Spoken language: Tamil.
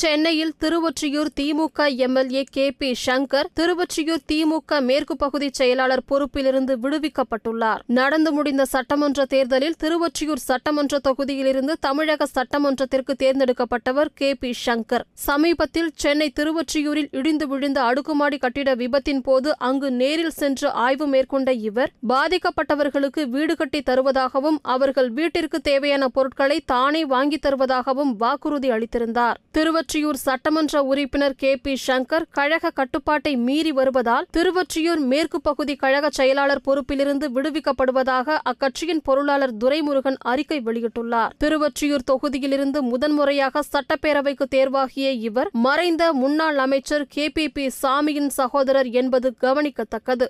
சென்னையில் Tiruvottiyur DMK MLA K P Shankar Tiruvottiyur DMK மேற்கு பகுதி செயலாளர் பொறுப்பிலிருந்து விடுவிக்கப்பட்டுள்ளார். நடந்து முடிந்த சட்டமன்ற தேர்தலில் திருவொற்றியூர் சட்டமன்ற தொகுதியிலிருந்து தமிழக சட்டமன்றத்திற்கு தேர்ந்தெடுக்கப்பட்டவர் கே பி சங்கர். சமீபத்தில் சென்னை திருவொற்றியூரில் இடிந்து விழுந்த அடுக்குமாடி கட்டிட விபத்தின் போது அங்கு நேரில் சென்று ஆய்வு மேற்கொண்ட இவர் பாதிக்கப்பட்டவர்களுக்கு வீடு கட்டி தருவதாகவும் அவர்கள் வீட்டிற்கு தேவையான பொருட்களை தானே வாங்கித் தருவதாகவும் வாக்குறுதி அளித்திருந்தார். திருவொற்றியூர் சட்டமன்ற உறுப்பினர் கே பி சங்கர் கழக கட்டுப்பாட்டை மீறி வருவதால் திருவொற்றியூர் மேற்கு பகுதி கழக செயலாளர் பொறுப்பிலிருந்து விடுவிக்கப்படுவதாக அக்கட்சியின் பொருளாளர் துரைமுருகன் அறிக்கை வெளியிட்டுள்ளார். திருவொற்றியூர் தொகுதியிலிருந்து முதன்முறையாக சட்டப்பேரவைக்கு தேர்வாகிய இவர் மறைந்த முன்னாள் அமைச்சர் கே பி பி சாமியின் சகோதரர் என்பது கவனிக்கத்தக்கது.